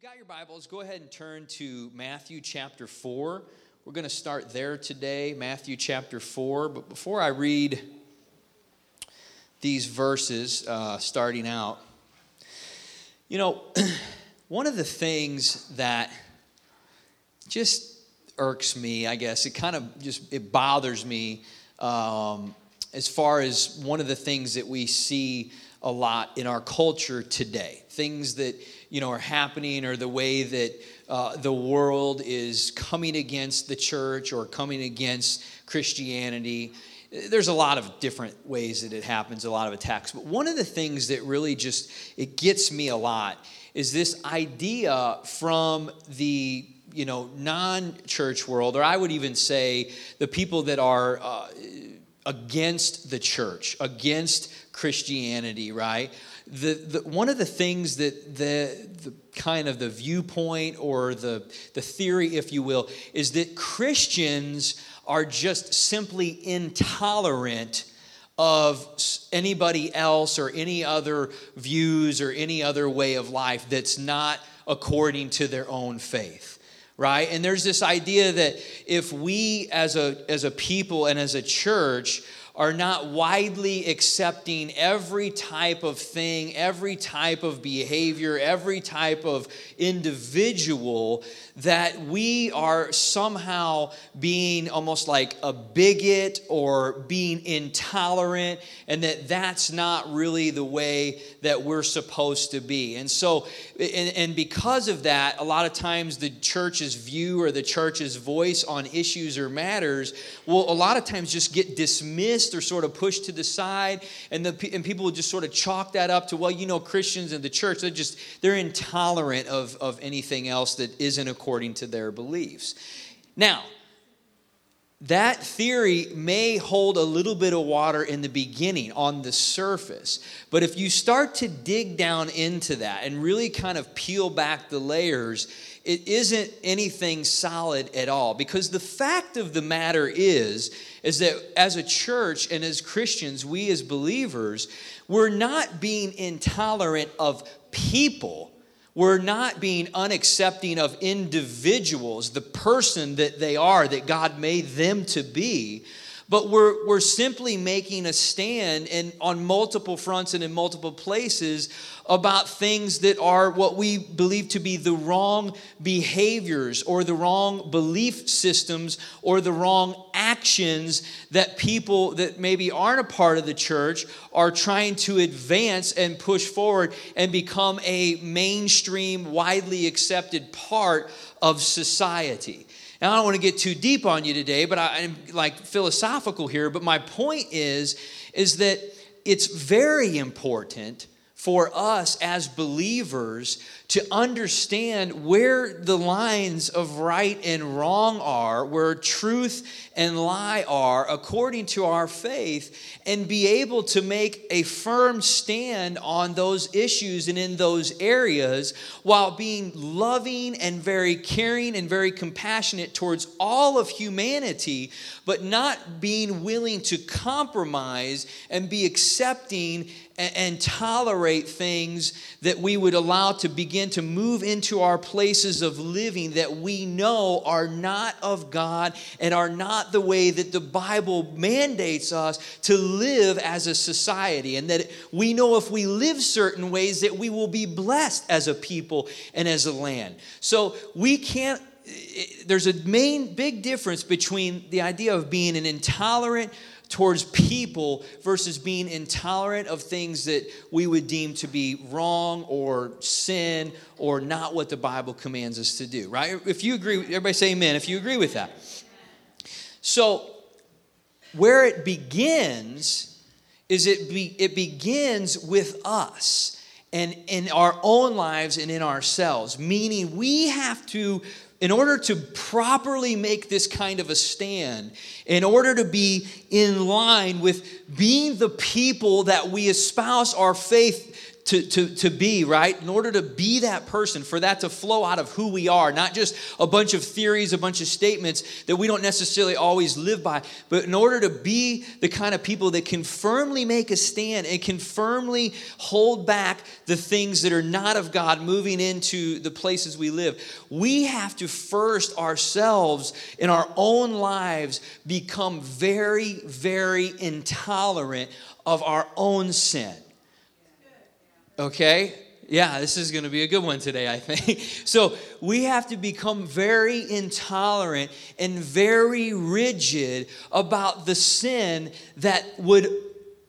you've got your Bibles, go ahead and turn to Matthew chapter 4. We're going to start there today, Matthew chapter 4. But before I read these verses, uh, starting out, you know, one of the things that just irks me, I guess, it kind of just it bothers me um, as far as one of the things that we see a lot in our culture today. Things that you know are happening, or the way that uh, the world is coming against the church or coming against Christianity. There's a lot of different ways that it happens, a lot of attacks. But one of the things that really just it gets me a lot is this idea from the you know non-church world, or I would even say the people that are uh, against the church, against Christianity, right? The, the, one of the things that the, the kind of the viewpoint or the, the theory, if you will, is that Christians are just simply intolerant of anybody else or any other views or any other way of life that's not according to their own faith right? And there's this idea that if we as a as a people and as a church are not widely accepting every type of thing, every type of behavior, every type of individual, that we are somehow being almost like a bigot or being intolerant, and that that's not really the way that we're supposed to be. And so, and, and because of that, a lot of times the church's view or the church's voice on issues or matters will a lot of times just get dismissed or sort of pushed to the side, and, the, and people will just sort of chalk that up to, well, you know, Christians and the church, they're just, they're intolerant of, of anything else that isn't according to their beliefs. Now, that theory may hold a little bit of water in the beginning on the surface. But if you start to dig down into that and really kind of peel back the layers, it isn't anything solid at all. Because the fact of the matter is, is that as a church and as Christians, we as believers, we're not being intolerant of people we're not being unaccepting of individuals, the person that they are, that God made them to be, but we're, we're simply making a stand in, on multiple fronts and in multiple places about things that are what we believe to be the wrong behaviors or the wrong belief systems or the wrong actions that people that maybe aren't a part of the church are trying to advance and push forward and become a mainstream, widely accepted part of society. Now, I don't want to get too deep on you today, but I, am like philosophical here. But my point is, is that it's very important for us as believers to understand where the lines of right and wrong are, where truth and lie are, according to our faith, and be able to make a firm stand on those issues and in those areas while being loving and very caring and very compassionate towards all of humanity, but not being willing to compromise and be accepting and, tolerate things that we would allow to begin begin to move into our places of living that we know are not of God and are not the way that the Bible mandates us to live as a society. And that we know if we live certain ways that we will be blessed as a people and as a land. So we can't eh, eh, there's a main big difference between the idea of being an intolerant towards people versus being intolerant of things that we would deem to be wrong or sin or not what the Bible commands us to do, right? If you agree, everybody say amen if you agree with that. So, where it begins is it, be, it begins with us and in our own lives and in ourselves, meaning we have to in order to properly make this kind of a stand, in order to be in line with being the people that we espouse our faith to, to, to be, right? In order to be that person, for that to flow out of who we are, not just a bunch of theories, a bunch of statements that we don't necessarily always live by, but in order to be the kind of people that can firmly make a stand and can firmly hold back the things that are not of God moving into the places we live, we have to first ourselves in our own lives become very, very intolerant of our own sin. Okay? Yeah, this is going to be a good one today, I think. So, we have to become very intolerant and very rigid about the sin that would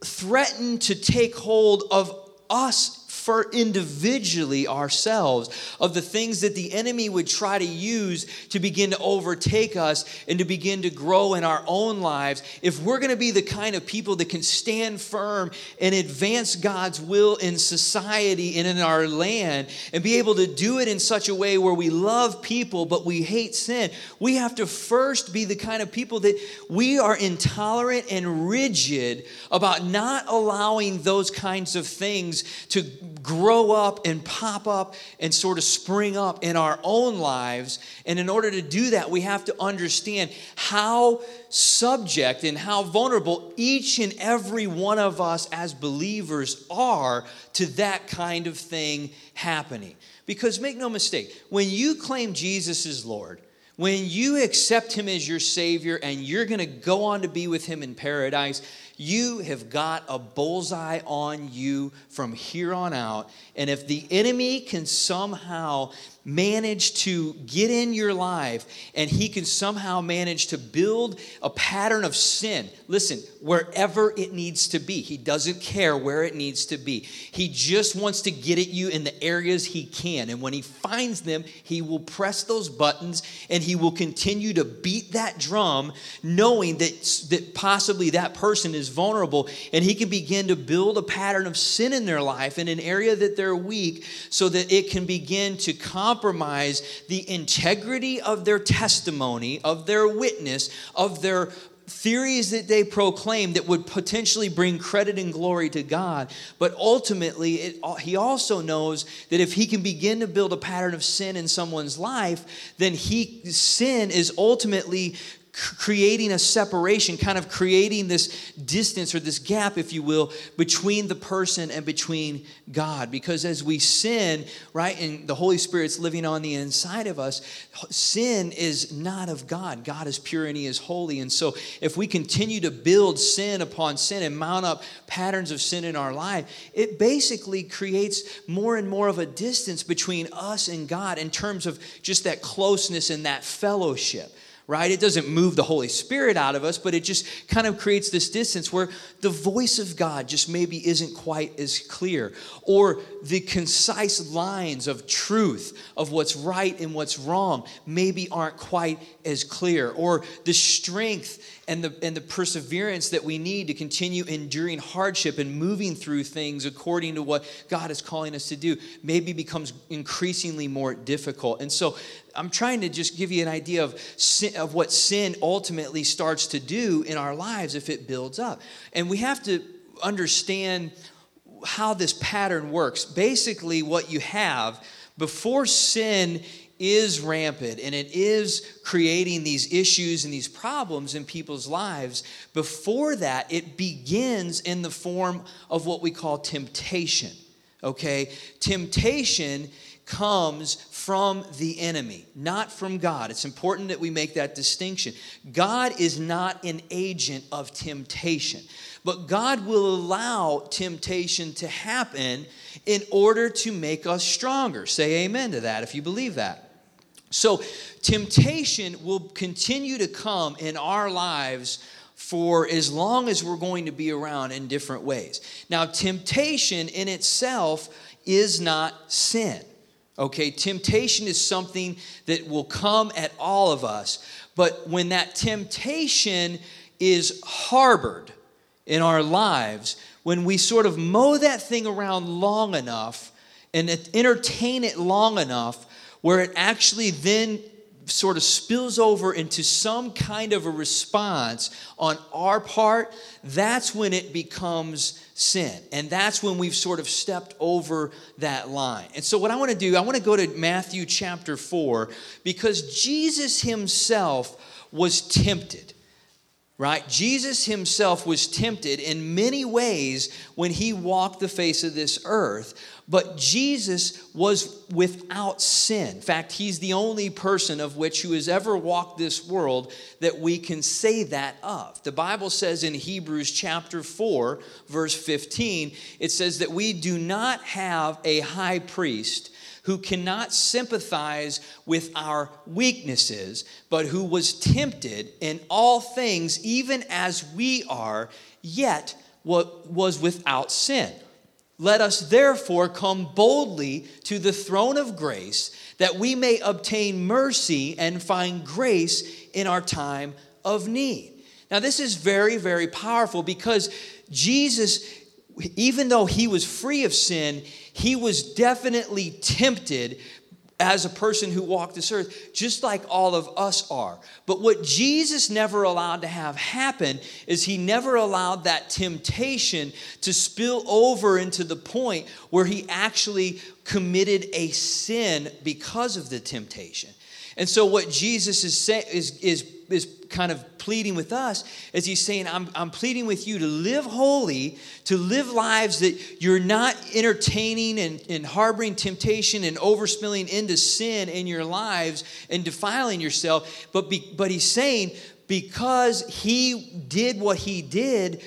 threaten to take hold of us for individually ourselves of the things that the enemy would try to use to begin to overtake us and to begin to grow in our own lives. If we're going to be the kind of people that can stand firm and advance God's will in society and in our land and be able to do it in such a way where we love people but we hate sin, we have to first be the kind of people that we are intolerant and rigid about not allowing those kinds of things to grow up and pop up and sort of spring up in our own lives. And in order to do that, we have to understand how subject and how vulnerable each and every one of us as believers are to that kind of thing happening. Because make no mistake, when you claim Jesus is Lord, when you accept him as your Savior and you're going to go on to be with him in paradise, you have got a bullseye on you from here on out. And if the enemy can somehow manage to get in your life and he can somehow manage to build a pattern of sin, listen, wherever it needs to be, he doesn't care where it needs to be. He just wants to get at you in the areas he can. And when he finds them, he will press those buttons and he will continue to beat that drum, knowing that, that possibly that person is vulnerable and he can begin to build a pattern of sin in their life in an area that they're weak so that it can begin to compromise the integrity of their testimony, of their witness, of their theories that they proclaim that would potentially bring credit and glory to God. But ultimately, it, uh, he also knows that if he can begin to build a pattern of sin in someone's life, then he sin is ultimately creating a separation, kind of creating this distance or this gap, if you will, between the person and between God. Because as we sin, right, and the Holy Spirit's living on the inside of us, sin is not of God. God is pure and He is holy. And so if we continue to build sin upon sin and mount up patterns of sin in our life, it basically creates more and more of a distance between us and God in terms of just that closeness and that fellowship right? It doesn't move the Holy Spirit out of us, but it just kind of creates this distance where the voice of God just maybe isn't quite as clear, or the concise lines of truth of what's right and what's wrong maybe aren't quite as clear, or the strength and the, and the perseverance that we need to continue enduring hardship and moving through things according to what God is calling us to do maybe becomes increasingly more difficult. And so I'm trying to just give you an idea of, sin, of what sin ultimately starts to do in our lives if it builds up. And we have to understand how this pattern works. Basically, what you have before sin is rampant and it is creating these issues and these problems in people's lives, before that, it begins in the form of what we call temptation. Okay? Temptation comes from the enemy, not from God. It's important that we make that distinction. God is not an agent of temptation, but God will allow temptation to happen in order to make us stronger. Say amen to that if you believe that. So, temptation will continue to come in our lives for as long as we're going to be around in different ways. Now, temptation in itself is not sin. Okay, temptation is something that will come at all of us. But when that temptation is harbored in our lives, when we sort of mow that thing around long enough and entertain it long enough, where it actually then sort of spills over into some kind of a response on our part, that's when it becomes sin. And that's when we've sort of stepped over that line. And so, what I want to do, I want to go to Matthew chapter 4 because Jesus himself was tempted right? Jesus himself was tempted in many ways when he walked the face of this earth, but Jesus was without sin. In fact, he's the only person of which who has ever walked this world that we can say that of. The Bible says in Hebrews chapter 4, verse 15, it says that we do not have a high priest who cannot sympathize with our weaknesses, but who was tempted in all things, even as we are, yet was without sin. Let us therefore come boldly to the throne of grace that we may obtain mercy and find grace in our time of need. Now, this is very, very powerful because Jesus, even though he was free of sin, he was definitely tempted as a person who walked this earth, just like all of us are. But what Jesus never allowed to have happen is he never allowed that temptation to spill over into the point where he actually committed a sin because of the temptation. And so, what Jesus is, say, is, is, is kind of pleading with us is he's saying, I'm, I'm pleading with you to live holy, to live lives that you're not entertaining and, and harboring temptation and overspilling into sin in your lives and defiling yourself. But, be, but he's saying, because he did what he did,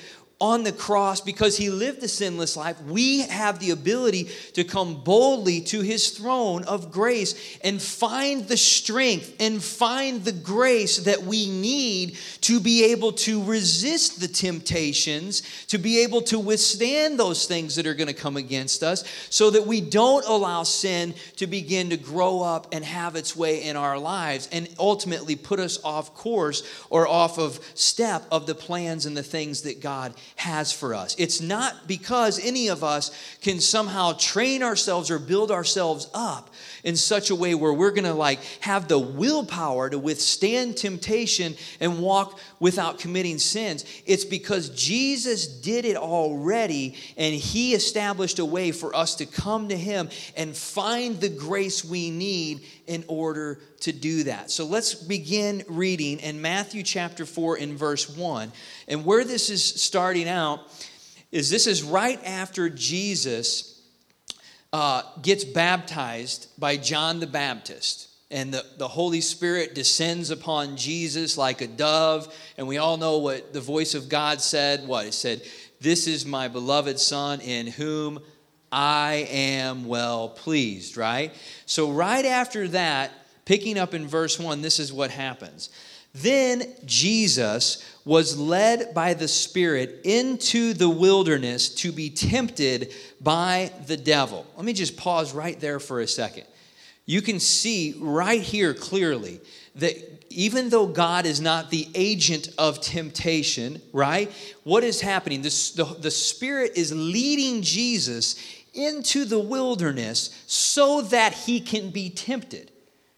on the cross because he lived a sinless life, we have the ability to come boldly to his throne of grace and find the strength and find the grace that we need to be able to resist the temptations, to be able to withstand those things that are going to come against us, so that we don't allow sin to begin to grow up and have its way in our lives and ultimately put us off course or off of step of the plans and the things that God has for us. It's not because any of us can somehow train ourselves or build ourselves up in such a way where we're going to like have the willpower to withstand temptation and walk without committing sins. It's because Jesus did it already and he established a way for us to come to him and find the grace we need in order to do that. So let's begin reading in Matthew chapter 4 in verse 1. And where this is starting out is this is right after Jesus uh, gets baptized by John the Baptist. And the, the Holy Spirit descends upon Jesus like a dove. And we all know what the voice of God said. What? It said, This is my beloved Son in whom I am well pleased, right? So, right after that, picking up in verse 1, this is what happens. Then Jesus was led by the Spirit into the wilderness to be tempted by the devil. Let me just pause right there for a second. You can see right here clearly that even though God is not the agent of temptation, right? What is happening? The, the, the Spirit is leading Jesus into the wilderness so that he can be tempted.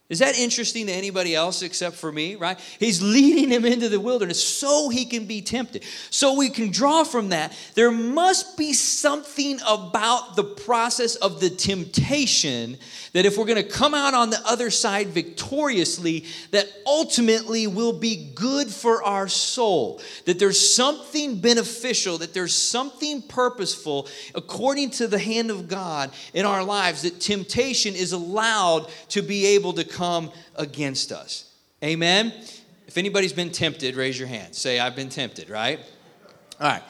Is that interesting to anybody else except for me, right? He's leading him into the wilderness so he can be tempted. So we can draw from that there must be something about the process of the temptation that if we're going to come out on the other side victoriously, that ultimately will be good for our soul. That there's something beneficial, that there's something purposeful according to the hand of God in our lives, that temptation is allowed to be able to come against us. Amen? If anybody's been tempted, raise your hand. Say, I've been tempted, right? All right.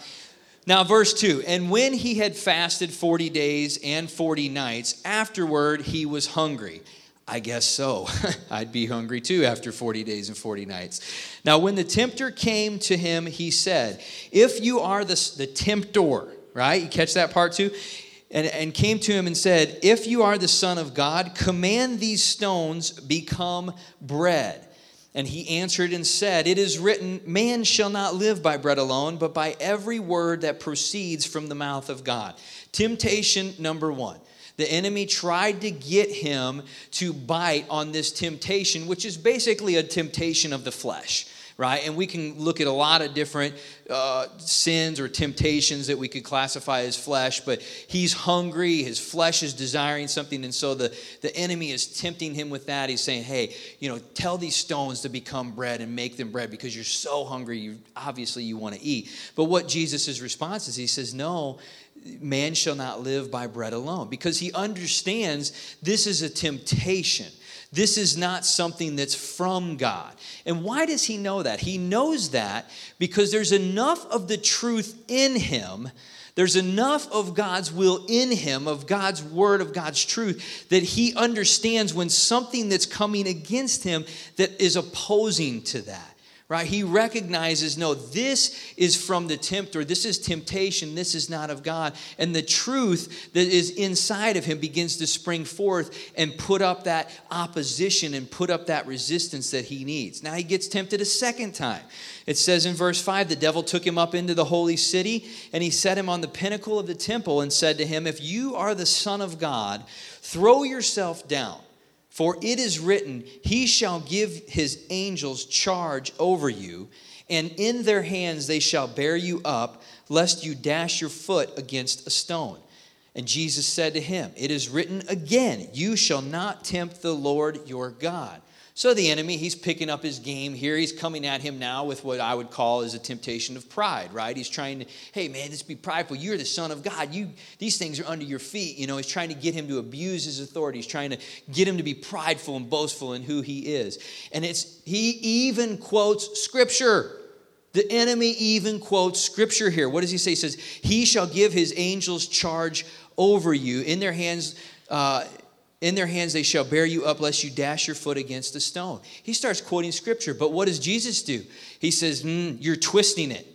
Now, verse 2 And when he had fasted 40 days and 40 nights, afterward he was hungry. I guess so. I'd be hungry too after 40 days and 40 nights. Now, when the tempter came to him, he said, If you are the, the tempter, right? You catch that part too? And, and came to him and said, If you are the Son of God, command these stones become bread. And he answered and said, It is written, Man shall not live by bread alone, but by every word that proceeds from the mouth of God. Temptation number one. the enemy tried to get him to bite on this temptation, which is basically a temptation of the flesh right? And we can look at a lot of different uh, sins or temptations that we could classify as flesh, but he's hungry, his flesh is desiring something, and so the, the enemy is tempting him with that. He's saying, hey, you know, tell these stones to become bread and make them bread because you're so hungry, you obviously you want to eat. But what Jesus' response is, he says, no, man shall not live by bread alone because he understands this is a temptation this is not something that's from God. And why does he know that? He knows that because there's enough of the truth in him. There's enough of God's will in him, of God's word, of God's truth, that he understands when something that's coming against him that is opposing to that right? He recognizes, no, this is from the tempter. This is temptation. This is not of God. And the truth that is inside of him begins to spring forth and put up that opposition and put up that resistance that he needs. Now he gets tempted a second time. It says in verse 5 the devil took him up into the holy city and he set him on the pinnacle of the temple and said to him, If you are the Son of God, throw yourself down. For it is written, He shall give His angels charge over you, and in their hands they shall bear you up, lest you dash your foot against a stone. And Jesus said to him, It is written again, You shall not tempt the Lord your God. So the enemy, he's picking up his game here. He's coming at him now with what I would call is a temptation of pride, right? He's trying to, hey man, let's be prideful. You're the son of God. You these things are under your feet. You know, he's trying to get him to abuse his authority. He's trying to get him to be prideful and boastful in who he is. And it's he even quotes scripture. The enemy even quotes scripture here. What does he say? He says, He shall give his angels charge over you. In their hands, uh, in their hands they shall bear you up, lest you dash your foot against a stone. He starts quoting scripture, but what does Jesus do? He says, mm, You're twisting it.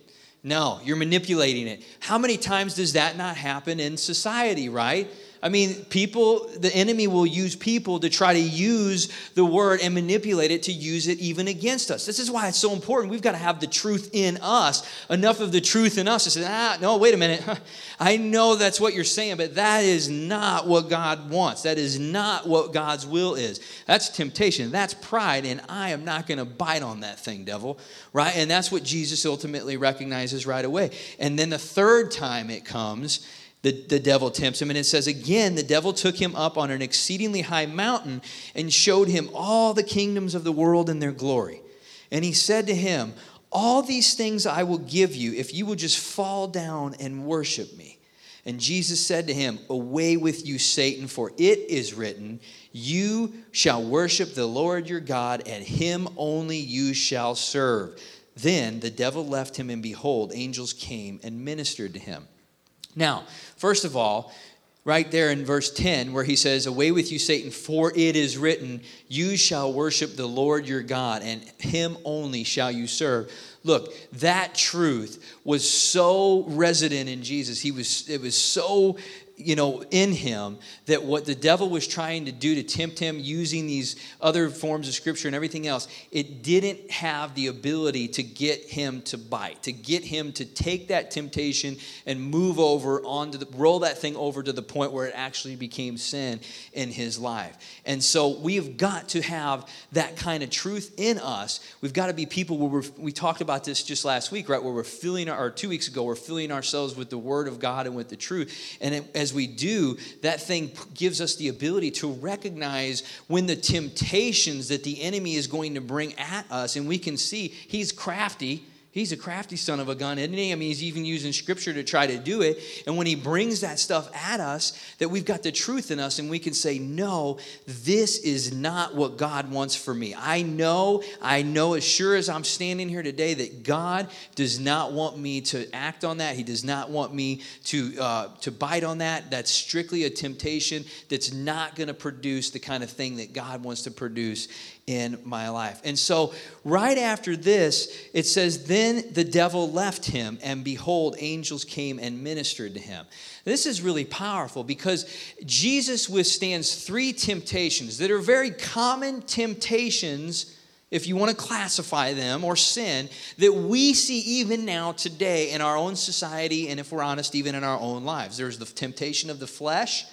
No, you're manipulating it. How many times does that not happen in society, right? I mean, people, the enemy will use people to try to use the word and manipulate it to use it even against us. This is why it's so important. We've got to have the truth in us, enough of the truth in us to say, ah, no, wait a minute. I know that's what you're saying, but that is not what God wants. That is not what God's will is. That's temptation. That's pride, and I am not going to bite on that thing, devil, right? And that's what Jesus ultimately recognizes right away. And then the third time it comes, the, the devil tempts him. And it says, Again, the devil took him up on an exceedingly high mountain and showed him all the kingdoms of the world and their glory. And he said to him, All these things I will give you if you will just fall down and worship me. And Jesus said to him, Away with you, Satan, for it is written, You shall worship the Lord your God, and him only you shall serve. Then the devil left him, and behold, angels came and ministered to him. Now, first of all, right there in verse 10, where he says, Away with you, Satan, for it is written, You shall worship the Lord your God, and him only shall you serve. Look, that truth was so resident in Jesus. He was, it was so you know, in him that what the devil was trying to do to tempt him using these other forms of scripture and everything else, it didn't have the ability to get him to bite, to get him to take that temptation and move over onto the, roll that thing over to the point where it actually became sin in his life. And so we've got to have that kind of truth in us. We've got to be people where we're, we talked about this just last week, right? Where we're filling, our, two weeks ago, we're filling ourselves with the word of God and with the truth. And it, as we do, that thing gives us the ability to recognize when the temptations that the enemy is going to bring at us, and we can see he's crafty He's a crafty son of a gun, isn't he? I mean, he's even using scripture to try to do it. And when he brings that stuff at us, that we've got the truth in us and we can say, no, this is not what God wants for me. I know, I know as sure as I'm standing here today that God does not want me to act on that. He does not want me to, uh, to bite on that. That's strictly a temptation that's not going to produce the kind of thing that God wants to produce in my life. And so, right after this, it says, Then the devil left him, and behold, angels came and ministered to him. This is really powerful because Jesus withstands three temptations that are very common temptations. If you want to classify them or sin, that we see even now today in our own society, and if we're honest, even in our own lives. There's the temptation of the flesh,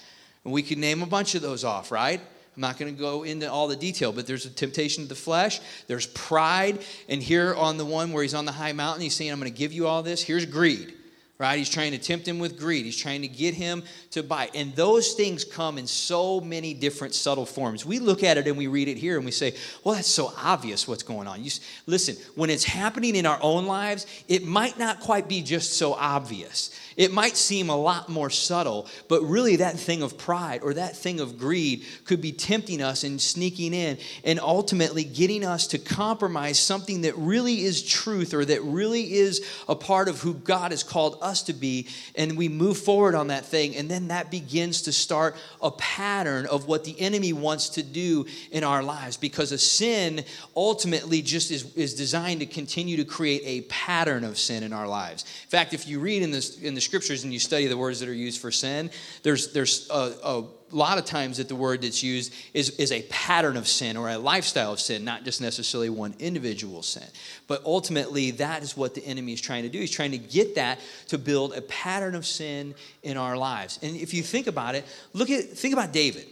And we could name a bunch of those off, right? I'm not going to go into all the detail, but there's a temptation of the flesh, there's pride, and here on the one where he's on the high mountain, he's saying, I'm going to give you all this. Here's greed right? He's trying to tempt him with greed. He's trying to get him to buy. And those things come in so many different subtle forms. We look at it and we read it here and we say, well, that's so obvious what's going on. You, listen, when it's happening in our own lives, it might not quite be just so obvious. It might seem a lot more subtle, but really that thing of pride or that thing of greed could be tempting us and sneaking in and ultimately getting us to compromise something that really is truth or that really is a part of who God has called us to be. And we move forward on that thing, and then that begins to start a pattern of what the enemy wants to do in our lives because a sin ultimately just is, is designed to continue to create a pattern of sin in our lives. In fact, if you read in this in the scriptures and you study the words that are used for sin, there's, there's a, a lot of times that the word that's used is, is a pattern of sin or a lifestyle of sin, not just necessarily one individual sin. But ultimately, that is what the enemy is trying to do. He's trying to get that to build a pattern of sin in our lives. And if you think about it, look at think about David.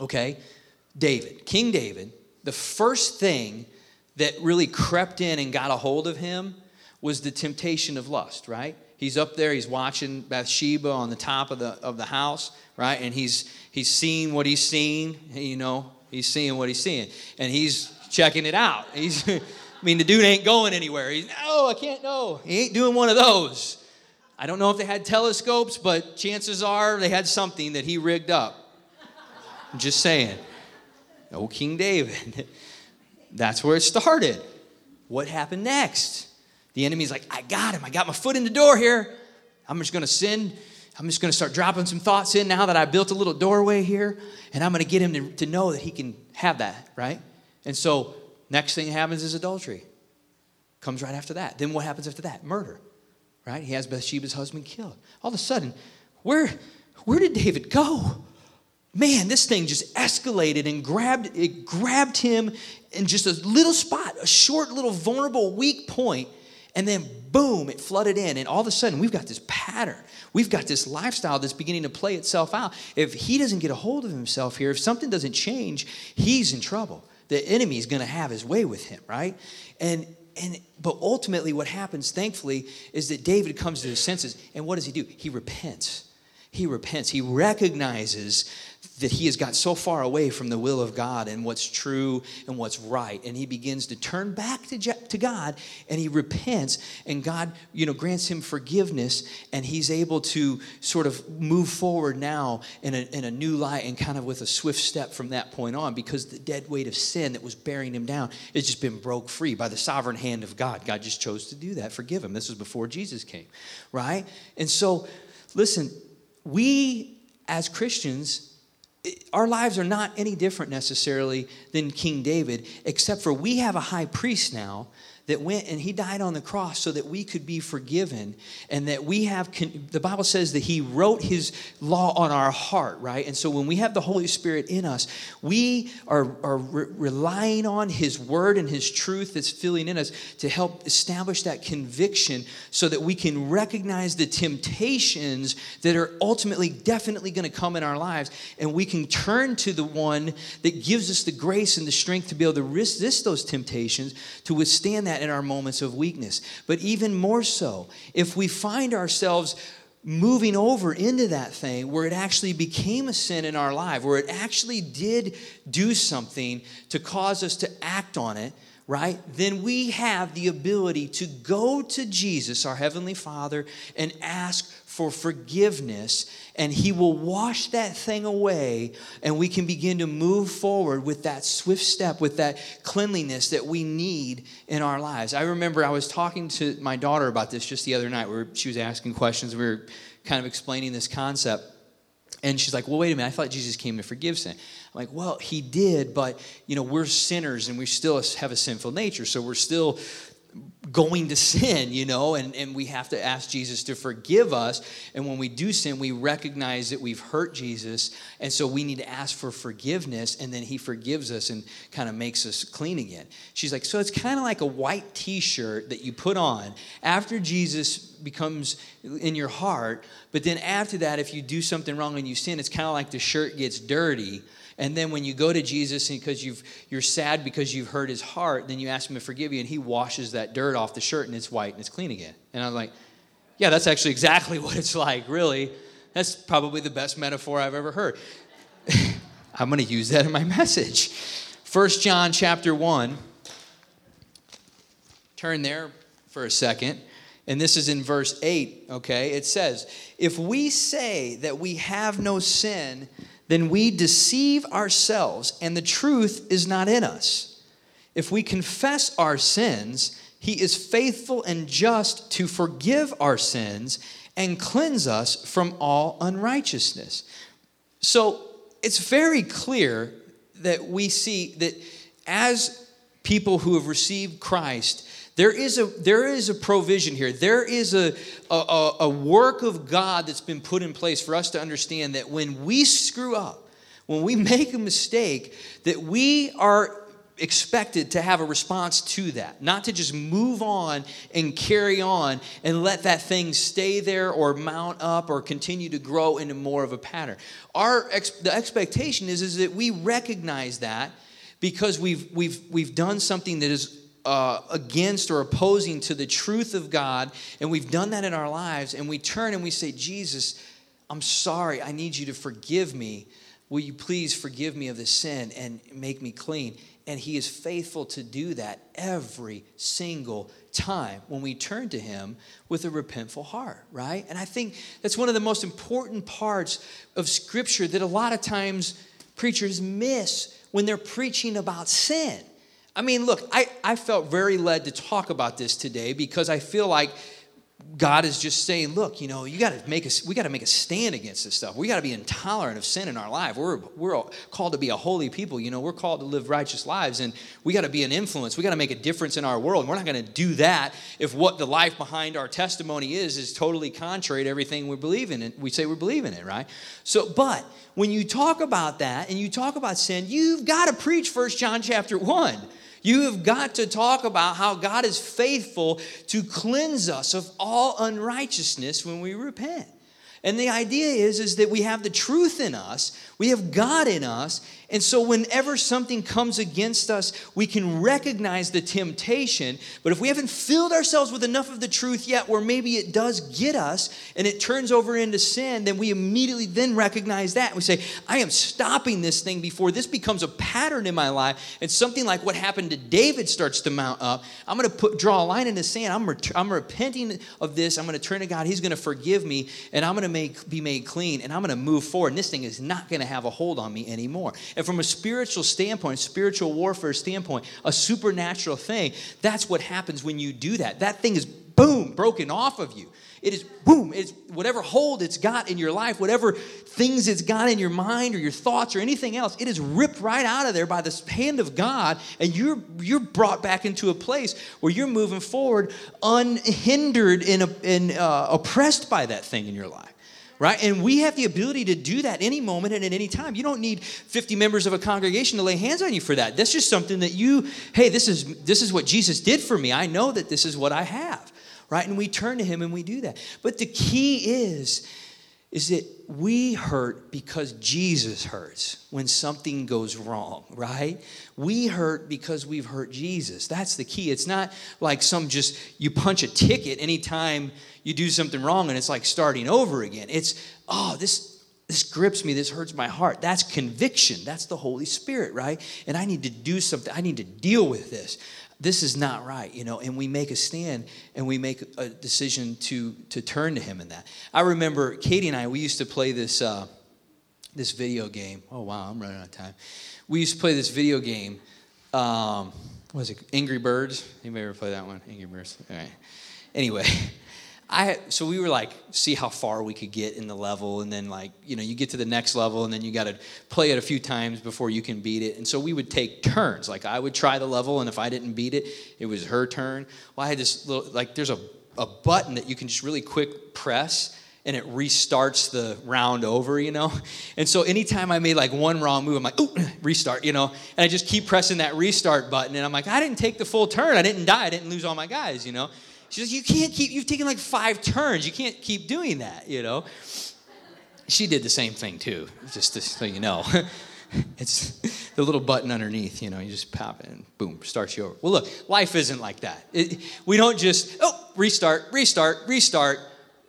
Okay? David, King David, the first thing that really crept in and got a hold of him was the temptation of lust, right? He's up there, he's watching Bathsheba on the top of the, of the house, right? And he's, he's seeing what he's seeing, you know, he's seeing what he's seeing. And he's checking it out. He's, I mean, the dude ain't going anywhere. He's, no, I can't, no. He ain't doing one of those. I don't know if they had telescopes, but chances are they had something that he rigged up. I'm just saying. Oh, King David. That's where it started. What happened next? The enemy's like, I got him. I got my foot in the door here. I'm just going to send, I'm just going to start dropping some thoughts in now that I built a little doorway here, and I'm going to get him to, to know that he can have that, right? And so, next thing happens is adultery. Comes right after that. Then what happens after that? Murder, right? He has Bathsheba's husband killed. All of a sudden, where, where did David go? man, this thing just escalated and grabbed it grabbed him in just a little spot, a short little vulnerable weak point and then boom, it flooded in. And all of a sudden, we've got this pattern. We've got this lifestyle that's beginning to play itself out. If he doesn't get a hold of himself here, if something doesn't change, he's in trouble. The enemy is going to have his way with him, right? And and but ultimately what happens thankfully is that David comes to his senses and what does he do? He repents. He repents. He recognizes that he has got so far away from the will of God and what's true and what's right. And he begins to turn back to, to God and he repents and God, you know, grants him forgiveness and he's able to sort of move forward now in a, in a new light and kind of with a swift step from that point on because the dead weight of sin that was bearing him down has just been broke free by the sovereign hand of God. God just chose to do that, forgive him. This was before Jesus came, right? And so, listen, we as Christians our lives are not any different necessarily than King David, except for we have a high priest now that went and he died on the cross so that we could be forgiven and that we have the bible says that he wrote his law on our heart right? And so when we have the holy spirit in us we are, are re- relying on his word and his truth that's filling in us to help establish that conviction so that we can recognize the temptations that are ultimately definitely going to come in our lives and we can turn to the one that gives us the grace and the strength to be able to resist those temptations to withstand that that in our moments of weakness. But even more so, if we find ourselves moving over into that thing where it actually became a sin in our life, where it actually did do something to cause us to act on it, right? Then we have the ability to go to Jesus, our Heavenly Father, and ask for forgiveness, and He will wash that thing away, and we can begin to move forward with that swift step, with that cleanliness that we need in our lives. I remember I was talking to my daughter about this just the other night, where she was asking questions. We were kind of explaining this concept. And she's like, well, wait a minute. I thought Jesus came to forgive sin. I'm like, well, he did, but, you know, we're sinners and we still have a sinful nature. So we're still going to sin, you know, and, and we have to ask Jesus to forgive us. And when we do sin, we recognize that we've hurt Jesus. And so we need to ask for forgiveness, and then he forgives us and kind of makes us clean again. She's like, So it's kind of like a white t shirt that you put on after Jesus becomes in your heart. But then after that, if you do something wrong and you sin, it's kind of like the shirt gets dirty and then when you go to Jesus because you've, you're sad because you've hurt his heart, then you ask him to forgive you, and he washes that dirt off the shirt and it's white and it's clean again. And I'm like, yeah, that's actually exactly what it's like, really. That's probably the best metaphor I've ever heard. I'm going to use that in my message. First John chapter 1. Turn there for a second. And this is in verse 8, okay? It says, If we say that we have no sin, then we deceive ourselves and the truth is not in us. If we confess our sins, he is faithful and just to forgive our sins and cleanse us from all unrighteousness. So it's very clear that we see that as people who have received Christ, there is a, there is a provision here. There is a, a, a work of God that's been put in place for us to understand that when we screw up, when we make a mistake, that we are expected to have a response to that, not to just move on and carry on and let that thing stay there or mount up or continue to grow into more of a pattern. Our ex- the expectation is, is that we recognize that because we've, we've, we've done something that is uh, against or opposing to the truth of God, and we've done that in our lives, and we turn and we say, Jesus, I'm sorry, I need you to forgive me. Will you please forgive me of this sin and make me clean? And He is faithful to do that every single time when we turn to Him with a repentful heart, right? And I think that's one of the most important parts of Scripture that a lot of times preachers miss when they're preaching about sin. I mean, look, I, I felt very led to talk about this today because I feel like God is just saying, look, you know, you got to make us, we got to make a stand against this stuff. We got to be intolerant of sin in our life. We're, we're called to be a holy people. You know, we're called to live righteous lives and we got to be an influence. We got to make a difference in our world. And we're not going to do that if what the life behind our testimony is, is totally contrary to everything we believe in. And we say we believe in it, right? So, but when you talk about that and you talk about sin, you've got to preach First John chapter 1 you have got to talk about how God is faithful to cleanse us of all unrighteousness when we repent. And the idea is, is that we have the truth in us, we have God in us, and so, whenever something comes against us, we can recognize the temptation. But if we haven't filled ourselves with enough of the truth yet, where maybe it does get us and it turns over into sin, then we immediately then recognize that. We say, I am stopping this thing before this becomes a pattern in my life. And something like what happened to David starts to mount up. I'm going to draw a line in the sand. I'm, ret- I'm repenting of this. I'm going to turn to God. He's going to forgive me, and I'm going to be made clean, and I'm going to move forward. And this thing is not going to have a hold on me anymore. And from a spiritual standpoint, spiritual warfare standpoint, a supernatural thing, that's what happens when you do that. That thing is boom, broken off of you. It is boom, it's whatever hold it's got in your life, whatever things it's got in your mind or your thoughts or anything else, it is ripped right out of there by the hand of God, and you're you're brought back into a place where you're moving forward unhindered and, uh, oppressed by that thing in your life right? And we have the ability to do that any moment and at any time. You don't need 50 members of a congregation to lay hands on you for that. That's just something that you, hey, this is this is what Jesus did for me. I know that this is what I have, right? And we turn to him and we do that. But the key is is that we hurt because Jesus hurts when something goes wrong, right? We hurt because we've hurt Jesus. That's the key. It's not like some just you punch a ticket anytime you do something wrong and it's like starting over again. It's, oh, this this grips me, this hurts my heart. That's conviction. That's the Holy Spirit, right? And I need to do something. I need to deal with this. This is not right, you know, and we make a stand and we make a decision to to turn to him in that. I remember Katie and I, we used to play this uh, this video game. Oh wow, I'm running out of time. We used to play this video game. Um, what was it? Angry Birds. Anybody ever play that one? Angry Birds. All right. Anyway, I so we were like see how far we could get in the level and then like you know you get to the next level and then you got to play it a few times before you can beat it and so we would take turns like I would try the level and if I didn't beat it it was her turn well I had this little like there's a, a button that you can just really quick press and it restarts the round over, you know? And so anytime I made like one wrong move, I'm like, ooh, restart, you know? And I just keep pressing that restart button. And I'm like, I didn't take the full turn. I didn't die. I didn't lose all my guys, you know? She says, You can't keep, you've taken like five turns. You can't keep doing that, you know? She did the same thing too, just so you know. it's the little button underneath, you know, you just pop it and boom, starts you over. Well, look, life isn't like that. It, we don't just, oh, restart, restart, restart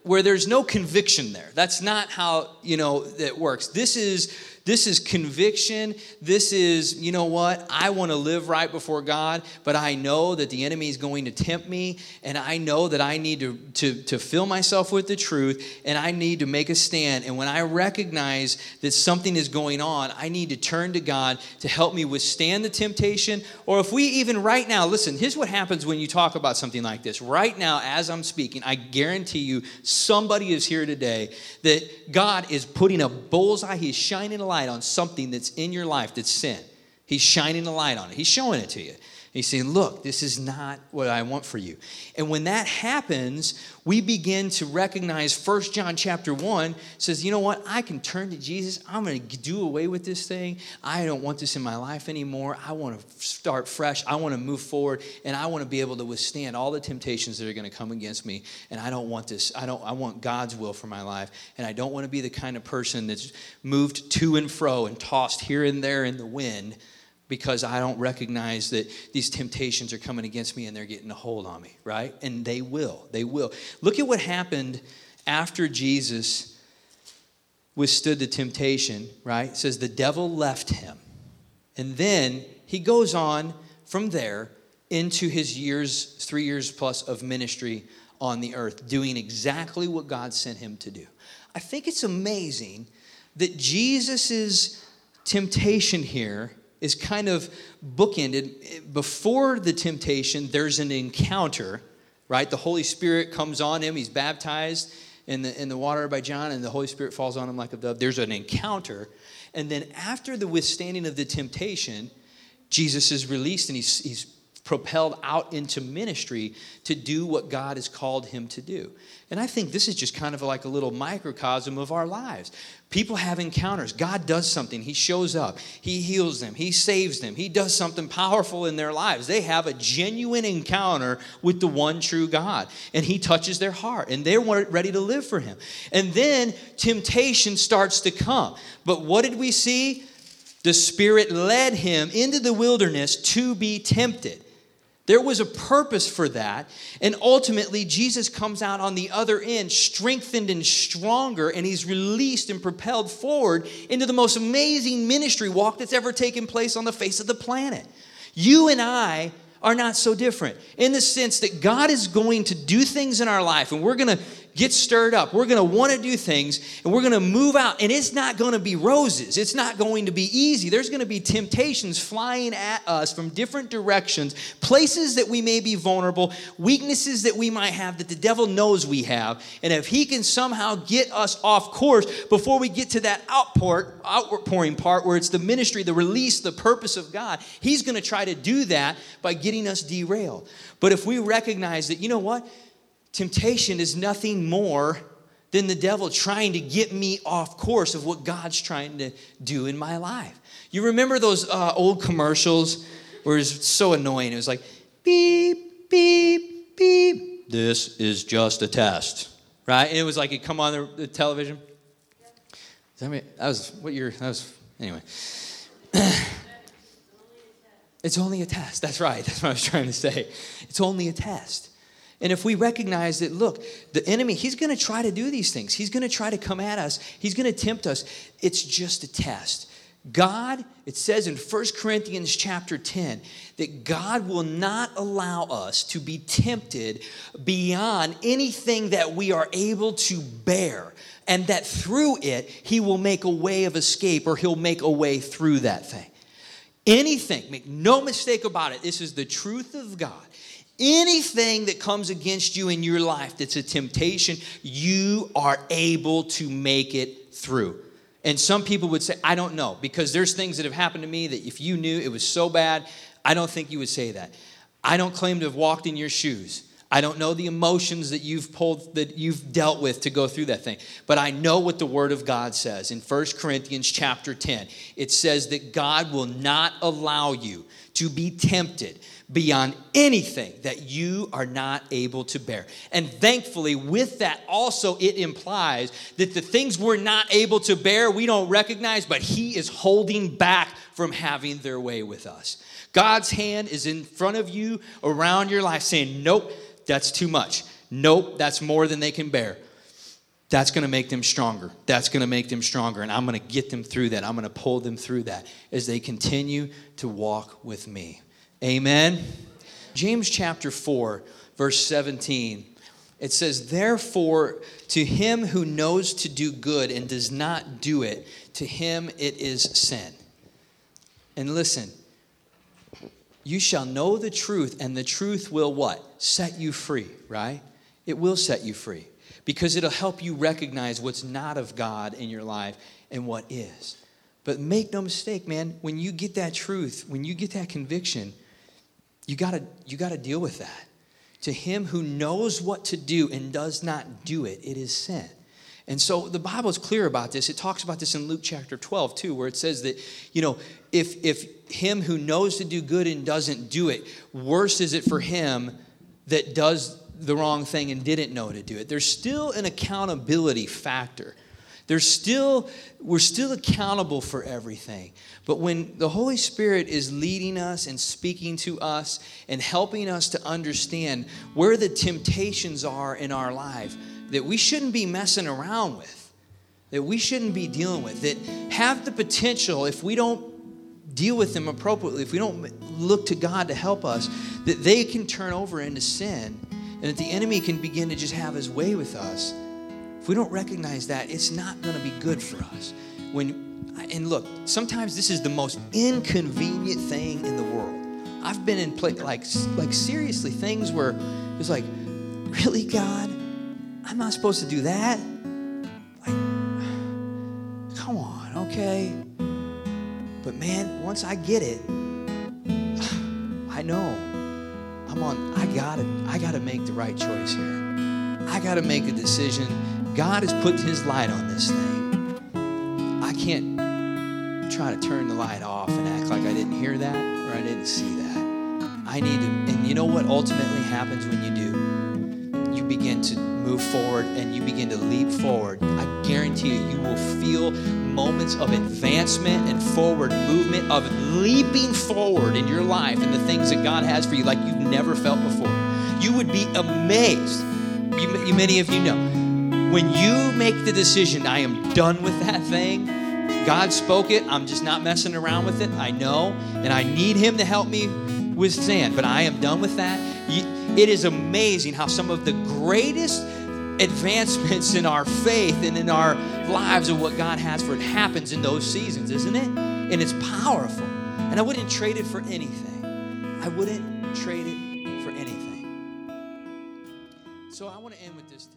where there's no conviction there. That's not how, you know, it works. This is this is conviction. This is, you know what? I want to live right before God, but I know that the enemy is going to tempt me, and I know that I need to, to, to fill myself with the truth, and I need to make a stand. And when I recognize that something is going on, I need to turn to God to help me withstand the temptation. Or if we even right now, listen, here's what happens when you talk about something like this. Right now, as I'm speaking, I guarantee you somebody is here today that God is putting a bullseye, He's shining a light light on something that's in your life that's sin. He's shining a light on it. He's showing it to you. He's saying, Look, this is not what I want for you. And when that happens, we begin to recognize First John chapter 1 says, You know what? I can turn to Jesus. I'm going to do away with this thing. I don't want this in my life anymore. I want to start fresh. I want to move forward. And I want to be able to withstand all the temptations that are going to come against me. And I don't want this. I don't I want God's will for my life. And I don't want to be the kind of person that's moved to and fro and tossed here and there in the wind because I don't recognize that these temptations are coming against me and they're getting a hold on me, right? And they will. They will. Look at what happened after Jesus withstood the temptation, right? It says the devil left him. And then he goes on from there into his years, three years plus of ministry on the earth, doing exactly what God sent him to do. I think it's amazing that Jesus' temptation here is kind of bookended. Before the temptation, there's an encounter, right? The Holy Spirit comes on him, he's baptized in the, in the water by John, and the Holy Spirit falls on him like a dove. There's an encounter. And then after the withstanding of the temptation, Jesus is released and he's, he's propelled out into ministry to do what God has called him to do. And I think this is just kind of like a little microcosm of our lives. People have encounters. God does something. He shows up. He heals them. He saves them. He does something powerful in their lives. They have a genuine encounter with the one true God. And He touches their heart and they're ready to live for Him. And then temptation starts to come. But what did we see? The Spirit led him into the wilderness to be tempted. There was a purpose for that. And ultimately, Jesus comes out on the other end, strengthened and stronger, and he's released and propelled forward into the most amazing ministry walk that's ever taken place on the face of the planet. You and I are not so different in the sense that God is going to do things in our life, and we're going to get stirred up. We're going to want to do things and we're going to move out. And it's not going to be roses. It's not going to be easy. There's going to be temptations flying at us from different directions, places that we may be vulnerable, weaknesses that we might have that the devil knows we have. And if he can somehow get us off course before we get to that outport, outpouring part where it's the ministry, the release, the purpose of God, he's going to try to do that by getting us derailed. But if we recognize that, you know what? Temptation is nothing more than the devil trying to get me off course of what God's trying to do in my life. You remember those uh, old commercials where it's so annoying? It was like, beep, beep, beep. This is just a test, right? And it was like it come on the, the television. I mean, that was what year? That was anyway. it's only a test. That's right. That's what I was trying to say. It's only a test. And if we recognize that, look, the enemy, he's going to try to do these things. He's going to try to come at us. He's going to tempt us. It's just a test. God, it says in 1 Corinthians chapter 10 that God will not allow us to be tempted beyond anything that we are able to bear, and that through it, He will make a way of escape or He'll make a way through that thing. Anything, make no mistake about it, this is the truth of God anything that comes against you in your life that's a temptation, you are able to make it through. And some people would say, I don't know, because there's things that have happened to me that if you knew it was so bad, I don't think you would say that. I don't claim to have walked in your shoes. I don't know the emotions that you've pulled that you've dealt with to go through that thing. But I know what the word of God says in 1 Corinthians chapter 10. It says that God will not allow you to be tempted beyond anything that you are not able to bear. And thankfully, with that, also it implies that the things we're not able to bear, we don't recognize, but He is holding back from having their way with us. God's hand is in front of you, around your life, saying, Nope, that's too much. Nope, that's more than they can bear. That's going to make them stronger. That's going to make them stronger. And I'm going to get them through that. I'm going to pull them through that as they continue to walk with me. Amen. James chapter 4, verse 17. It says, Therefore, to him who knows to do good and does not do it, to him it is sin. And listen, you shall know the truth, and the truth will what? Set you free, right? It will set you free because it'll help you recognize what's not of God in your life and what is. But make no mistake, man, when you get that truth, when you get that conviction, you gotta, you gotta deal with that. To him who knows what to do and does not do it, it is sin. And so the Bible is clear about this. It talks about this in Luke chapter 12 too, where it says that, you know, if if him who knows to do good and doesn't do it, worse is it for him that does the wrong thing and didn't know to do it. There's still an accountability factor. There's still, we're still accountable for everything. But when the Holy Spirit is leading us and speaking to us and helping us to understand where the temptations are in our life that we shouldn't be messing around with, that we shouldn't be dealing with, that have the potential, if we don't deal with them appropriately, if we don't look to God to help us, that they can turn over into sin and that the enemy can begin to just have his way with us if we don't recognize that, it's not going to be good for us. When and look, sometimes this is the most inconvenient thing in the world. I've been in play, like like seriously things where it's like, really, God, I'm not supposed to do that. Like, come on, okay. But man, once I get it, I know I'm on. I gotta I gotta make the right choice here. I gotta make a decision God has put his light on this thing. I can't try to turn the light off and act like I didn't hear that or I didn't see that. I need to, and you know what ultimately happens when you do? You begin to move forward and you begin to leap forward. I guarantee you, you will feel moments of advancement and forward movement, of leaping forward in your life and the things that God has for you like you've never felt before. You would be amazed. You, many of you know when you make the decision, I am done with that thing, God spoke it, I'm just not messing around with it, I know, and I need Him to help me with sand, but I am done with that. It is amazing how some of the greatest advancements in our faith and in our lives of what God has for it happens in those seasons, isn't it? And it's powerful. And I wouldn't trade it for anything. I wouldn't trade it for anything. So I want to end with this.